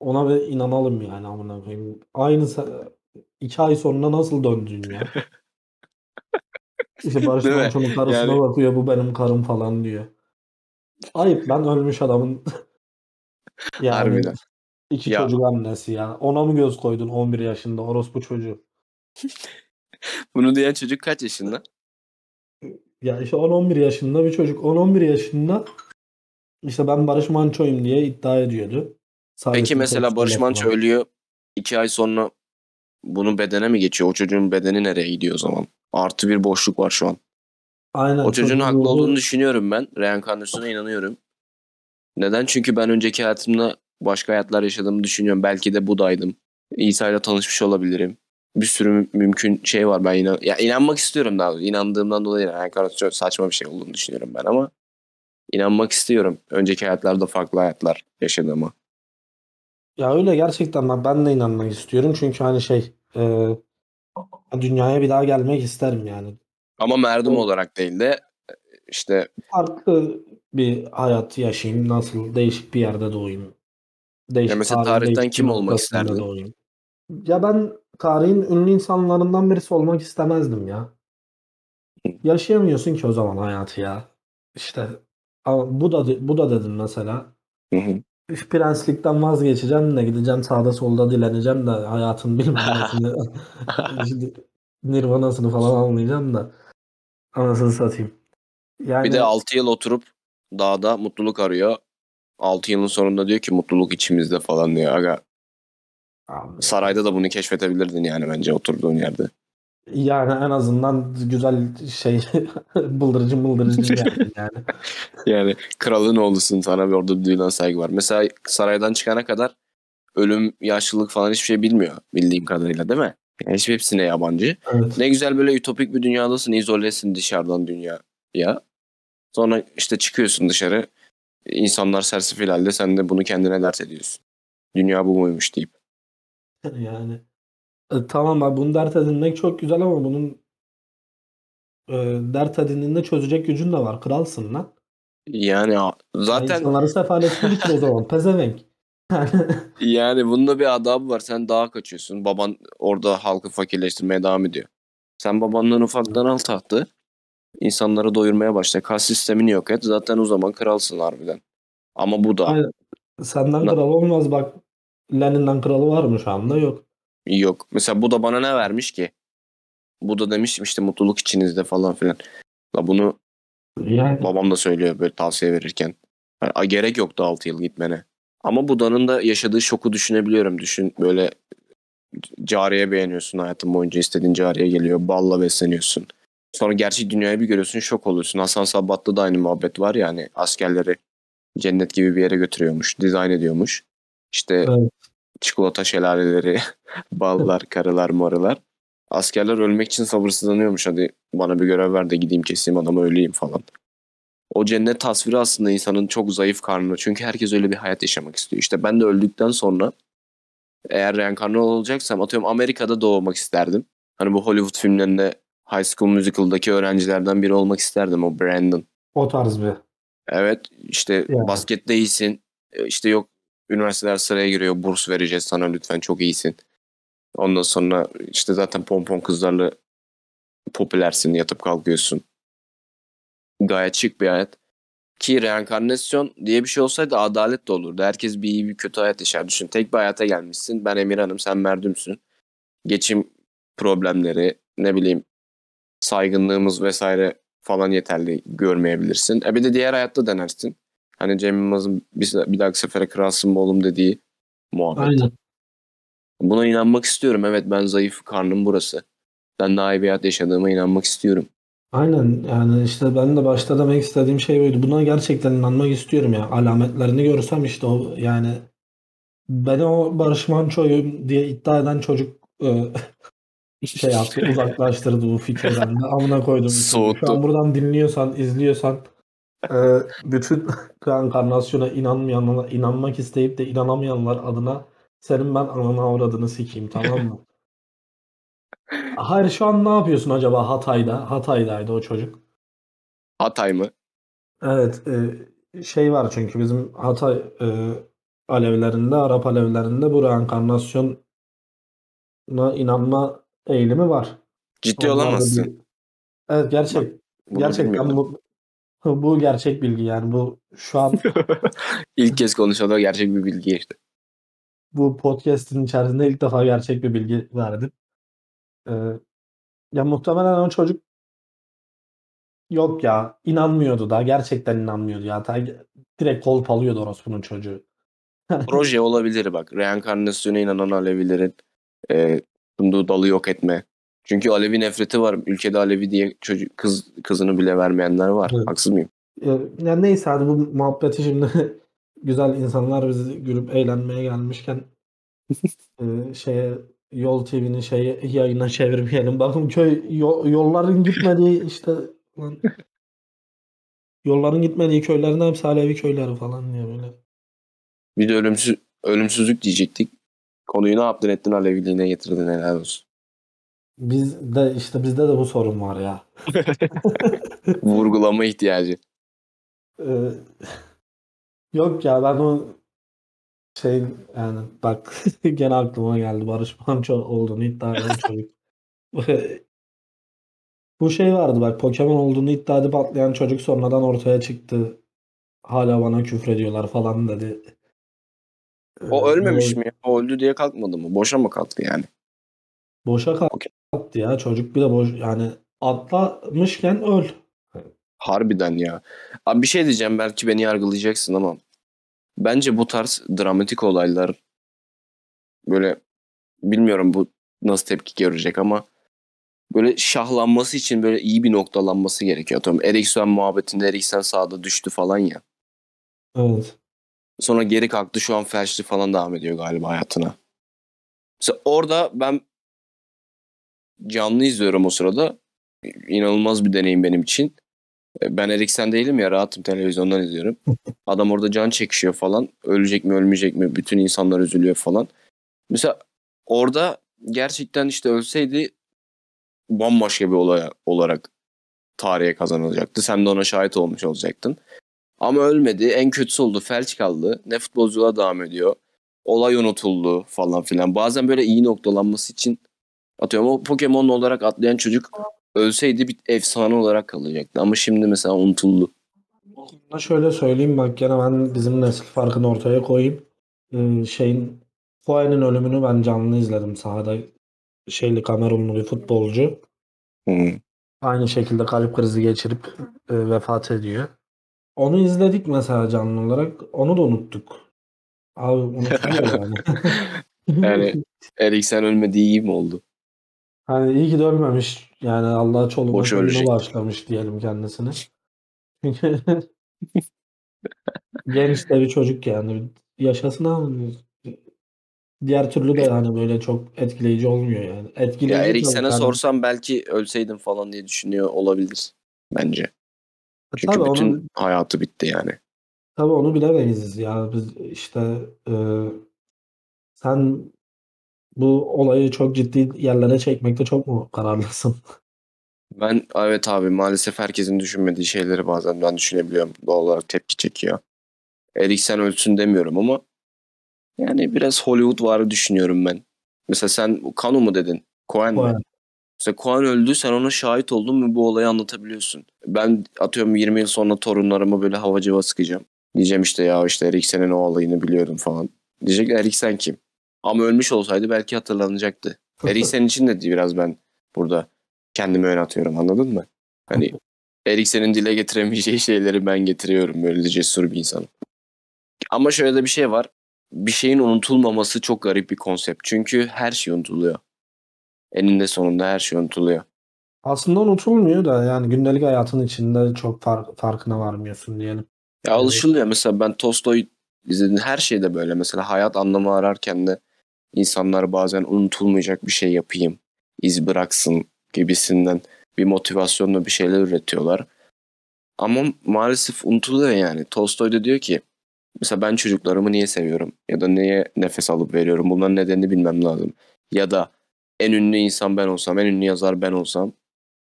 ona bir inanalım yani amına koyayım. Aynı se- iki ay sonra nasıl döndün ya? İşte Barış Değil mi? Manço'nun karısına Yani- bakıyor bu benim karım falan diyor. Ayıp ben ölmüş adamın yani Harbiden. iki Ya- çocuk annesi ya. Ona mı göz koydun 11 yaşında orospu çocuğu? Bunu diyen çocuk kaç yaşında? Ya işte 10-11 yaşında bir çocuk 10-11 yaşında işte ben Barış Manço'yum diye iddia ediyordu. Peki Saadettin mesela Barış Manço falan. ölüyor. iki ay sonra bunun bedene mi geçiyor? O çocuğun bedeni nereye gidiyor o zaman? Artı bir boşluk var şu an. Aynen, O çocuğun haklı ruhu- olduğunu düşünüyorum ben. Reenkarnasyona inanıyorum. Neden? Çünkü ben önceki hayatımda başka hayatlar yaşadığımı düşünüyorum. Belki de budaydım. İsa ile tanışmış olabilirim. Bir sürü mü- mümkün şey var. Ben inan ya inanmak istiyorum daha doğrusu. İnandığımdan dolayı reenkarnasyon saçma bir şey olduğunu düşünüyorum ben ama inanmak istiyorum. Önceki hayatlarda farklı hayatlar yaşadığıma. Ya öyle gerçekten ben, ben de inanmak istiyorum. Çünkü hani şey e, dünyaya bir daha gelmek isterim yani. Ama merdum O- olarak değil de işte Farklı bir hayat yaşayayım. Nasıl değişik bir yerde doğayım. Değişik Ya mesela tarihten kim olmak isterdin? doğayım. Ya ben tarihin ünlü insanlarından birisi olmak istemezdim ya. Yaşayamıyorsun ki o zaman hayatı ya. İşte ama bu da bu da dedim mesela. Prenslikten vazgeçeceğim de gideceğim sağda solda dileneceğim de hayatın bilmem nesini işte nirvanasını falan almayacağım da anasını satayım. Yani Bir de 6 yıl oturup dağda mutluluk arıyor. 6 yılın sonunda diyor ki mutluluk içimizde falan diyor. Aga Abi, sarayda da bunu keşfedebilirdin yani bence oturduğun yerde. yani en azından güzel şey bıldırıcı bıldırıcı yani. yani. Yani kralın oğlusun sana bir orada duyulan saygı var. Mesela saraydan çıkana kadar ölüm, yaşlılık falan hiçbir şey bilmiyor bildiğim kadarıyla değil mi? Yani hiç hepsine yabancı. Evet. Ne güzel böyle ütopik bir dünyadasın, izolesin dışarıdan dünyaya. Sonra işte çıkıyorsun dışarı. insanlar sersefil halde sen de bunu kendine dert ediyorsun. Dünya bu muymuş deyip. Yani e, tamam abi bunu dert edinmek çok güzel ama bunun e, dert edindiğinde çözecek gücün de var. Kralsın lan. Yani a- zaten insanları sefaletine bitir o zaman. Pezevenk. Yani yani bunda bir adabı var. Sen dağa kaçıyorsun. Baban orada halkı fakirleştirmeye devam ediyor. Sen babandan ufaktan al tahtı. İnsanları doyurmaya başla. Kas sistemini yok et. Zaten o zaman kralsın harbiden. Ama bu da Aynen. Senden Na- kral olmaz bak. Lenin'den kralı var mı şu anda? Yok. yok. Mesela bu da bana ne vermiş ki? Bu da demiş işte mutluluk içinizde falan filan. La bunu Yani babam da söylüyor böyle tavsiye verirken. Yani, "Ay, gerek yoktu 6 yıl gitmene. Ama Buda'nın da yaşadığı şoku düşünebiliyorum. Düşün böyle cariye beğeniyorsun hayatın boyunca istediğin cariye geliyor. Balla besleniyorsun. Sonra gerçek dünyayı bir görüyorsun şok oluyorsun. Hasan Sabbat'ta da aynı muhabbet var ya hani askerleri cennet gibi bir yere götürüyormuş. Dizayn ediyormuş. İşte Evet. çikolata şelaleleri, ballar, karılar, marılar. Askerler ölmek için sabırsızlanıyormuş. Hadi bana bir görev ver de gideyim keseyim adamı öleyim falan. O cennet tasviri aslında insanın çok zayıf karnı. Çünkü herkes öyle bir hayat yaşamak istiyor. İşte ben de öldükten sonra eğer reenkarnı olacaksam atıyorum Amerika'da doğmak isterdim. Hani bu Hollywood filmlerinde High School Musical'daki öğrencilerden biri olmak isterdim o Brandon. o tarz bir. Evet işte Yani. baskette iyisin. E, İşte yok üniversiteler sıraya giriyor. Burs vereceğiz sana lütfen çok iyisin. Ondan sonra işte zaten pompon kızlarla popülersin yatıp kalkıyorsun. Gayet şık bir hayat. Ki reenkarnasyon diye bir şey olsaydı adalet de olurdu. Herkes bir iyi bir kötü hayat yaşar. Düşün tek bir hayata gelmişsin. Ben Emirhan'ım sen Merdüm'sün. Geçim problemleri ne bileyim saygınlığımız vesaire falan yeterli görmeyebilirsin. E bir de diğer hayatta denersin. Hani Cem Yılmaz'ın bir, bir dahaki sefere kralsın mı oğlum dediği muhabbet. Aynen. Buna inanmak istiyorum. Evet ben zayıf karnım burası. Ben daha iyi bir hayat yaşadığıma inanmak istiyorum. Aynen yani işte ben de başta demek istediğim şey buydu. Buna gerçekten inanmak istiyorum ya. Alametlerini görsem işte o yani beni o Barış Manço'yum diye iddia eden çocuk e, şey yaptı uzaklaştırdı bu fikirden de amına koydum. Soğuttu. Şu an buradan dinliyorsan izliyorsan e, bütün reenkarnasyona inanmayanlar inanmak isteyip de inanamayanlar adına senin ben ananı avradını sikeyim tamam mı? Hayır şu an ne yapıyorsun acaba Hatay'da? Hatay'daydı o çocuk. Hatay mı? Evet e, şey var çünkü bizim Hatay e, Alevlerinde, Arap Alevlerinde bu reenkarnasyona inanma eğilimi var. Ciddi Onlar olamazsın. bir- Evet gerçek. Bunu gerçekten bu bu gerçek bilgi yani bu şu an İlk kez konuşulan gerçek bir bilgi işte. bu podcast'in içerisinde ilk defa gerçek bir bilgi verdim. Ee, ya muhtemelen o çocuk yok ya inanmıyordu da gerçekten inanmıyordu ya. Ta, direkt kolpalıyordu orospunun çocuğu. Proje olabilir bak. Reenkarnasyona inanan Alevilerin e, sunduğu dalı yok etme. Çünkü Alevi nefreti var. Ülkede Alevi diye çocuk kız kızını bile vermeyenler var. Evet. Haksız mıyım? Ee, ya neyse hadi bu muhabbeti şimdi güzel insanlar bizi gülüp eğlenmeye gelmişken e, şeye Yol TV'nin şeyi yayına çevirmeyelim. Bakın köy yo- yolların gitmediği işte lan, yolların gitmediği köylerin hepsi Alevi köyleri falan diye böyle. Bir de ölümsüz, ölümsüzlük diyecektik. Konuyu ne yaptın ettin Aleviliğine getirdin helal olsun. Biz de işte bizde de bu sorun var ya. Vurgulama ihtiyacı. Ee, yok ya ben o şey yani bak gene aklıma geldi Barış Manço olduğunu iddia eden çocuk. Bu şey vardı bak Pokemon olduğunu iddia edip atlayan çocuk sonradan ortaya çıktı. Hala bana küfrediyorlar falan dedi. O Ee, ölmemiş mi? O öldü diye kalkmadı mı? Boşa mı kalktı yani? Boşa kalktı ya çocuk bir de boş yani atlamışken öl. Harbiden ya. Abi bir şey diyeceğim belki beni yargılayacaksın ama bence bu tarz dramatik olaylar böyle bilmiyorum bu nasıl tepki görecek ama böyle şahlanması için böyle iyi bir noktalanması gerekiyor. Atıyorum Eriksen muhabbetinde Eriksen sağda düştü falan ya. Evet. Sonra geri kalktı şu an felçli falan devam ediyor galiba hayatına. Mesela orada ben canlı izliyorum o sırada. İnanılmaz bir deneyim benim için. E, Ben Eriksen değilim ya rahatım televizyondan izliyorum. Adam orada can çekişiyor falan. Ölecek mi ölmeyecek mi? Bütün insanlar üzülüyor falan. Mesela orada gerçekten işte ölseydi bambaşka bir olay olarak tarihe kazanılacaktı. Sen de ona şahit olmuş olacaktın. Ama ölmedi. En kötüsü oldu. Felç kaldı. Ne futbolculuğa devam ediyor. Olay unutuldu falan filan. Bazen böyle iyi noktalanması için atıyorum o Pokemon olarak atlayan çocuk ölseydi bir efsane olarak kalacaktı. Ama şimdi mesela unutuldu. Buna şöyle söyleyeyim bak gene ben bizim nesil farkını ortaya koyayım. Ee, şeyin Foya'nın ölümünü ben canlı izledim sahada. Şeyli Kamerunlu bir futbolcu. Hmm. Aynı şekilde kalp krizi geçirip e, vefat ediyor. Onu izledik mesela canlı olarak. Onu da unuttuk. Abi unutuluyor yani. Yani Eriksen ölmedi iyi mi oldu? Hani iyi ki de ölmemiş. Yani Allah çoluğuna Boş çocuğuna ölecek. bağışlamış diyelim kendisine. Çünkü genç de bir çocuk yani. Yaşasın ama diğer türlü de hani böyle çok etkileyici olmuyor yani. Etkileyici Ya tabii Eriksen'e yani. sorsam belki ölseydim falan diye düşünüyor olabilir bence. Çünkü Tabii bütün onu, hayatı bitti yani. tabii onu bilemeyiz ya. Biz işte e, sen bu olayı çok ciddi yerlere çekmekte çok mu kararlısın? Ben evet abi maalesef herkesin düşünmediği şeyleri bazen ben düşünebiliyorum. Doğal olarak tepki çekiyor. Eriksen ölsün demiyorum ama yani biraz Hollywood varı düşünüyorum ben. Mesela sen Kanu mu dedin? Cohen mi? Cohen. Mesela Cohen öldü sen ona şahit oldun mu bu olayı anlatabiliyorsun. Ben atıyorum 20 yıl sonra torunlarıma böyle havacıva sıkacağım. Diyeceğim işte ya işte Eriksen'in o olayını biliyordum falan. Diyecekler Eriksen kim? Ama ölmüş olsaydı belki hatırlanacaktı. Eriksen için de biraz ben burada kendimi ön atıyorum anladın mı? Hani Eriksen'in dile getiremeyeceği şeyleri ben getiriyorum. Böyle de cesur bir insanım. Ama şöyle de bir şey var. Bir şeyin unutulmaması çok garip bir konsept. Çünkü her şey unutuluyor. Eninde sonunda her şey unutuluyor. Aslında unutulmuyor da yani gündelik hayatın içinde çok far- farkına varmıyorsun diyelim. Ya alışılıyor. Mesela ben Tolstoy izledim. Her şeyde böyle. Mesela hayat anlamı ararken de insanlar bazen unutulmayacak bir şey yapayım, iz bıraksın gibisinden bir motivasyonla bir şeyler üretiyorlar. Ama maalesef unutuluyor yani. Tolstoy da diyor ki mesela ben çocuklarımı niye seviyorum ya da neye nefes alıp veriyorum bunların nedenini bilmem lazım. Ya da en ünlü insan ben olsam, en ünlü yazar ben olsam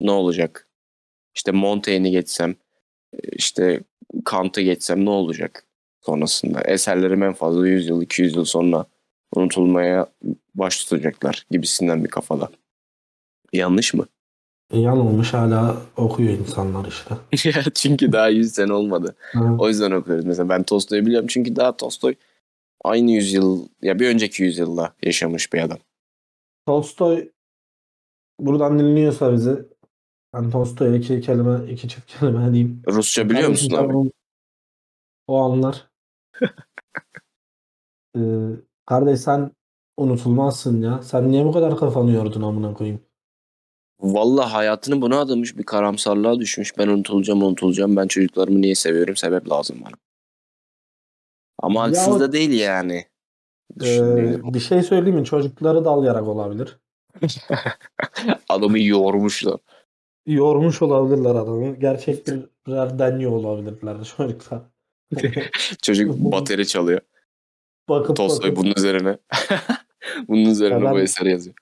ne olacak? İşte Montaigne'i geçsem, işte Kant'ı geçsem ne olacak sonrasında? Eserlerim en fazla 100 yıl, 200 yıl sonra unutulmaya baş tutacaklar gibisinden bir kafada. Yanlış mı? E, yanılmış hala okuyor insanlar işte. çünkü daha 100 sene olmadı. Hı. O yüzden okuyoruz. Mesela ben Tolstoy'u biliyorum çünkü daha Tolstoy aynı yüzyıl ya bir önceki yüzyılda yaşamış bir adam. Tolstoy buradan dinliyorsa bizi ben Tolstoy'a iki kelime, iki çift kelime diyeyim. Rusça biliyor musun abi? O anlar. Ee, kardeş sen unutulmazsın ya. Sen niye bu kadar kafanı yordun amına koyayım? Vallahi hayatını buna adamış bir karamsarlığa düşmüş. Ben unutulacağım unutulacağım. Ben çocuklarımı niye seviyorum? Sebep lazım bana. Ama haksız da değil yani. Ee, bir şey söyleyeyim mi? Çocukları dalayarak olabilir. Adamı yormuşlar. Yormuş olabilirler adamı. Gerçek birer deniyor olabilirler çocuklar. Çocuk bateri çalıyor. Bakıp Tolstoy bakıp bunun üzerine. bunun üzerine Ya bu eseri yazıyor.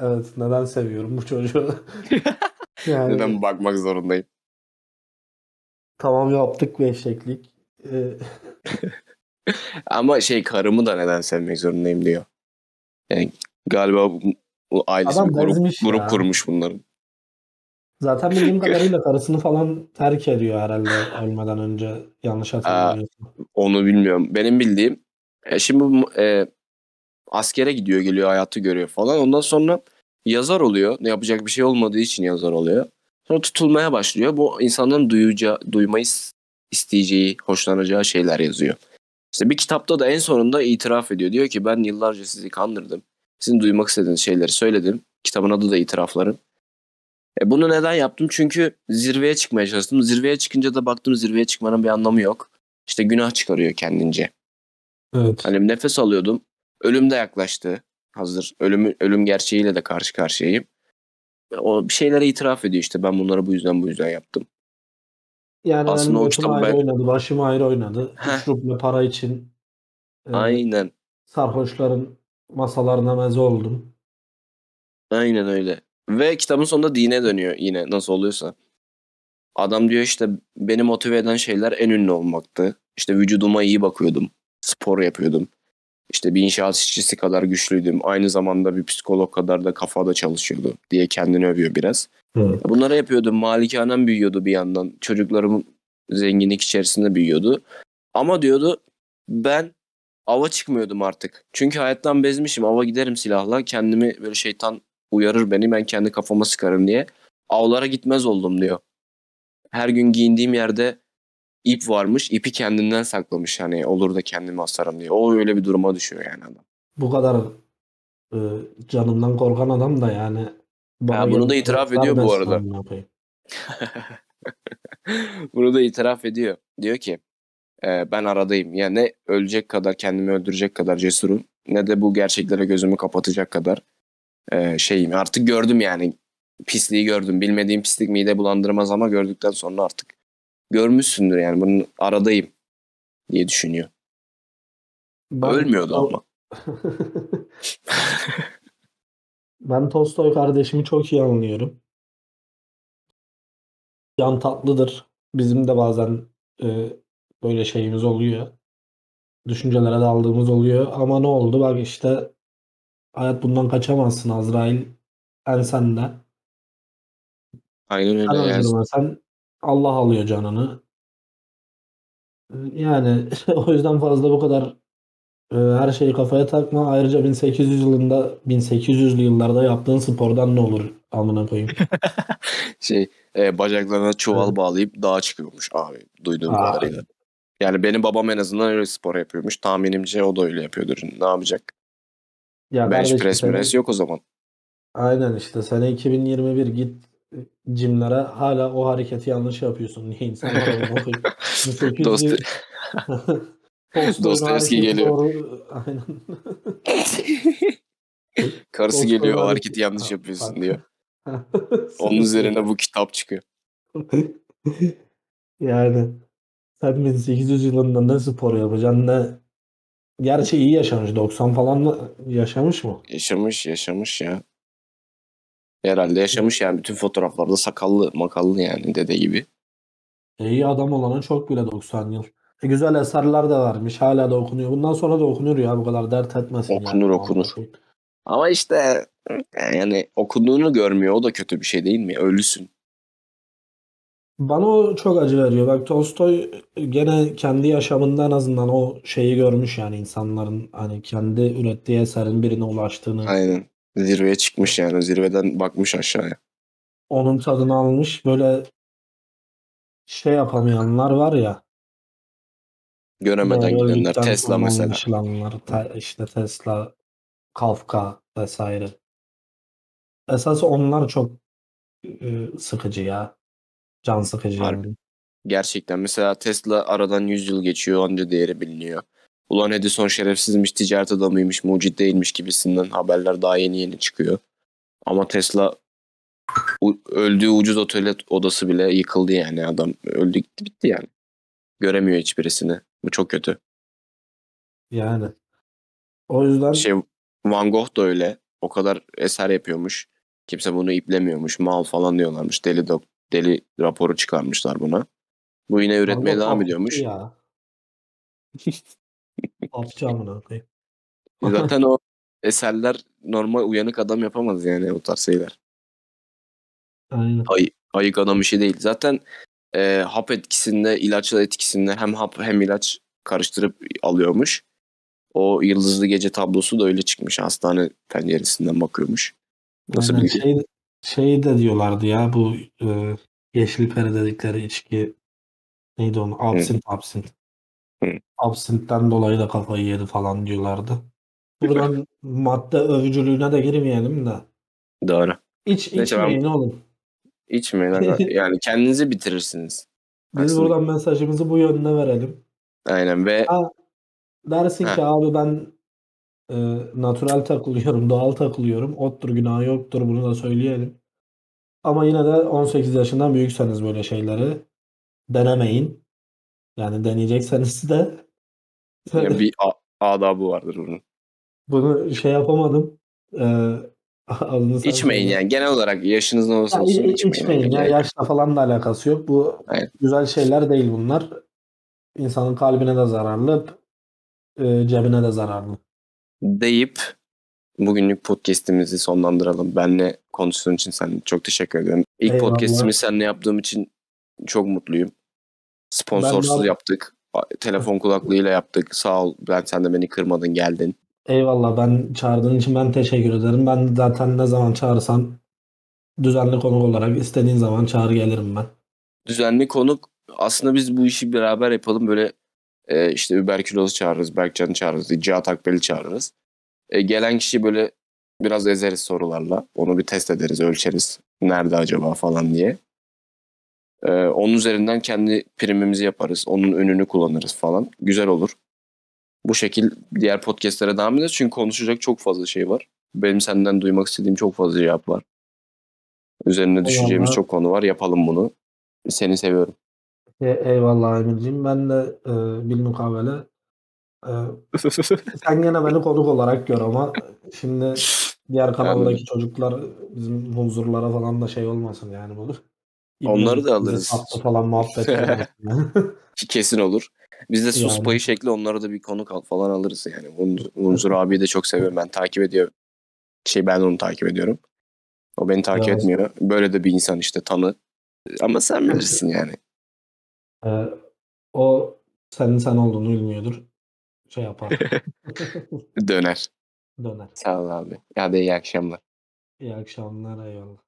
evet neden seviyorum bu çocuğu? yani Neden bakmak zorundayım? tamam yaptık bir eşeklik. Ee, Ama şey karımı da neden sevmek zorundayım diyor. Yani galiba bu, bu ailesi bir grup, grup ya. kurmuş bunların. zaten bildiğim kadarıyla karısını falan terk ediyor herhalde ölmeden önce. Yanlış hatırlamıyorsam. Onu bilmiyorum. Benim bildiğim e, şimdi bu e, askere gidiyor geliyor hayatı görüyor falan. Ondan sonra yazar oluyor. Ne yapacak bir şey olmadığı için yazar oluyor. Sonra tutulmaya başlıyor. Bu insanların duyacağı, duymayı is- isteyeceği, hoşlanacağı şeyler yazıyor. İşte bir kitapta da en sonunda itiraf ediyor. Diyor ki ben yıllarca sizi kandırdım. Sizin duymak istediğiniz şeyleri söyledim. Kitabın adı da itiraflarım. E bunu neden yaptım? Çünkü zirveye çıkmaya çalıştım. Zirveye çıkınca da baktım zirveye çıkmanın bir anlamı yok. İşte günah çıkarıyor kendince. Evet. Hani nefes alıyordum. Ölüm de yaklaştı. Hazır ölüm ölüm gerçeğiyle de karşı karşıyayım. O bir şeylere itiraf ediyor işte ben bunları bu yüzden bu yüzden yaptım. Yani Aslında o kitabı ayrı ben- oynadı, başım ayrı oynadı. Ruble para için e, Aynen. sarhoşların masalarına meze oldum. Aynen öyle. Ve kitabın sonunda dine dönüyor yine nasıl oluyorsa. Adam diyor işte beni motive eden şeyler en ünlü olmaktı. İşte vücuduma iyi bakıyordum. Spor yapıyordum. İşte bir inşaat işçisi kadar güçlüydüm. Aynı zamanda bir psikolog kadar da kafada çalışıyordu diye kendini övüyor biraz. Hı. Bunları yapıyordum. Malikanem büyüyordu bir yandan. Çocuklarım zenginlik içerisinde büyüyordu. Ama diyordu ben ava çıkmıyordum artık. Çünkü hayattan bezmişim. Ava giderim silahla. Kendimi böyle şeytan uyarır beni. Ben kendi kafama sıkarım diye. Avlara gitmez oldum diyor. Her gün giyindiğim yerde ip varmış. İpi kendinden saklamış. Hani olur da kendimi asarım diye. O öyle bir duruma düşüyor yani adam. Bu kadar e, canından korkan adam da yani bana bunu da itiraf ediyor bu arada. Bunu da itiraf ediyor. Diyor ki e, ben aradayım. Yani ne ölecek kadar kendimi öldürecek kadar cesurum ne de bu gerçeklere gözümü kapatacak kadar e, şeyim. Artık gördüm yani pisliği gördüm. Bilmediğim pislik mide bulandırmaz ama gördükten sonra artık görmüşsündür yani bunun aradayım diye düşünüyor. Ben- Ölmüyordu ama. ben Tolstoy kardeşimi çok iyi anlıyorum. Can tatlıdır. Bizim de bazen e, böyle şeyimiz oluyor. Düşüncelere daldığımız oluyor. Ama ne oldu? Bak işte hayat bundan kaçamazsın Azrail ensende. Aynen Sen öyle. Yani. öldürmesen Allah alıyor canını. Yani o yüzden fazla bu kadar e, her şeyi kafaya takma. Ayrıca 1800 yılında 1800'lü yıllarda yaptığın spordan ne olur amına koyayım. Şey e, bacaklarına çuval Evet. bağlayıp dağa çıkıyormuş abi duyduğum Aa. kadarıyla. Yani benim babam en azından öyle spor yapıyormuş. Tahminimce o da öyle yapıyordur. Ne yapacak? Ya Bench press senin- press yok o zaman. Aynen işte sene 2021 git cimlere hala o hareketi yanlış yapıyorsun. Niye insanlar amına koyayım. 1800 Dost Dostoyevski geliyor. doğru- Aynen. Karısı geliyor o hareketi yanlış yapıyorsun diyor. Onun üzerine bu kitap çıkıyor. yani sen 1800 yılında ne spor yapacaksın ne Gerçi iyi yaşamış. 90 falan da yaşamış mı? Yaşamış yaşamış ya. Herhalde yaşamış yani bütün fotoğraflarda sakallı makallı yani dede gibi. İyi adam olana çok bile 90 yıl. E, güzel eserler de vermiş. Hala da okunuyor. Bundan sonra da okunur ya bu kadar dert etmesin. Okunur, okunur. Ama işte yani okunduğunu görmüyor o da kötü bir şey değil mi? Ölüsün. Bana o çok acı veriyor. Bak Tolstoy gene kendi yaşamında en azından o şeyi görmüş yani insanların hani kendi ürettiği eserin birine ulaştığını, Aynen. Zirveye çıkmış yani zirveden bakmış aşağıya. onun tadını almış. Böyle şey yapamayanlar var ya. Göremeden böyle gidenler. Tesla mesela. te- işte Tesla, Kafka vesaire. Esas onlar çok e, sıkıcı ya. Can sıkıcı Harbi. yani. Gerçekten mesela Tesla aradan 100 yıl geçiyor anca değeri biliniyor. Ulan Edison şerefsizmiş, ticaret adamıymış, mucit değilmiş gibisinden haberler daha yeni yeni çıkıyor. Ama Tesla öldüğü ucuz otel odası bile yıkıldı yani adam. Öldü gitti bitti yani. Göremiyor hiçbirisini. Bu çok kötü. Yani. O yüzden Şey Van Gogh da öyle. O kadar eser yapıyormuş. Kimse bunu iplemiyormuş. Mal falan diyorlarmış. Deli dok deli raporu çıkarmışlar buna. Bu yine üretmeye devam ediyormuş. Ya. Hapçı amına koyayım. Zaten o eserler normal uyanık adam yapamaz yani o tarz şeyler. Aynen. Ay, ayık adam işi değil. Zaten e, hap etkisinde, ilaçla etkisinde hem hap hem ilaç karıştırıp alıyormuş. O yıldızlı gece tablosu da öyle çıkmış. Hastane penceresinden bakıyormuş. Nasıl Aynen. bilgi? Şey, şey de diyorlardı ya bu e, yeşil peri dedikleri içki neydi onu? Absint absint. Hı. Absintten dolayı da kafayı yedi falan diyorlardı. Buradan madde övücülüğüne de girmeyelim de. Doğru. İç Neyse ben- içmeyin oğlum. İçmeyin. yani kendinizi bitirirsiniz. Biz Aslında- buradan mesajımızı bu yönde verelim. Aynen ve Ha, Dersin Heh. ki abi ben e, natural takılıyorum, doğal takılıyorum. Ottur günah yoktur bunu da söyleyelim. Ama yine de 18 yaşından büyükseniz böyle şeyleri denemeyin. Yani deneyecekseniz de ya bir a- adabı vardır bunun. bunu şey yapamadım. E, sen İçmeyin yani. Genel olarak yaşınız ne olursa olsun i- içmeyin. içmeyin ya. Yani. Yaşla falan da alakası yok. Bu Aynen. güzel şeyler değil bunlar. İnsanın kalbine de zararlı, e, cebine de zararlı. deyip bugünlük podcast'imizi sonlandıralım. Benle konuştuğun için sen çok teşekkür ederim. İlk Eyvallah. podcast'imi seninle yaptığım için çok mutluyum. Sponsorsuz Ben de- yaptık. Telefon kulaklığıyla yaptık. Sağ ol. Ben sen de beni kırmadın geldin. Eyvallah ben çağırdığın için ben teşekkür ederim. Ben zaten ne zaman çağırsan düzenli konuk olarak istediğin zaman çağır gelirim ben. Düzenli konuk aslında biz bu işi beraber yapalım. Böyle e, işte Überküloz'u çağırırız. Berkcan'ı çağırırız. Cihat Akbel'i çağırırız. E, gelen kişi böyle biraz ezeriz sorularla. Onu bir test ederiz, ölçeriz. Nerede acaba falan diye. E, onun üzerinden kendi primimizi yaparız. Onun önünü kullanırız falan. Güzel olur. Bu şekil diğer podcastlere devam ederiz. Çünkü konuşacak çok fazla şey var. Benim senden duymak istediğim çok fazla cevap var. Üzerine düşeceğimiz Eyvallah. çok konu var. Yapalım bunu. Seni seviyorum. E- eyvallah Emirciğim. Ben de e, bilmukabele e, sen gene beni konuk olarak gör ama şimdi diğer kanaldaki çocuklar bizim huzurlara falan da şey olmasın yani bu. Onları da alırız. sattı falan muhabbet. Ki kesin olur. Biz de sus Yani. payı şekli onlara da bir konuk al falan alırız yani. Unzur, abiyi de çok seviyorum. Ben takip ediyorum. Şey ben onu takip ediyorum. O beni takip Evet. etmiyor. Böyle de bir insan işte tanı. Ama sen bilirsin yani. E, o senin sen olduğunu bilmiyordur. Şey yapar. Döner. Döner. Sağ ol abi. Hadi iyi akşamlar. İyi akşamlar eyvallah.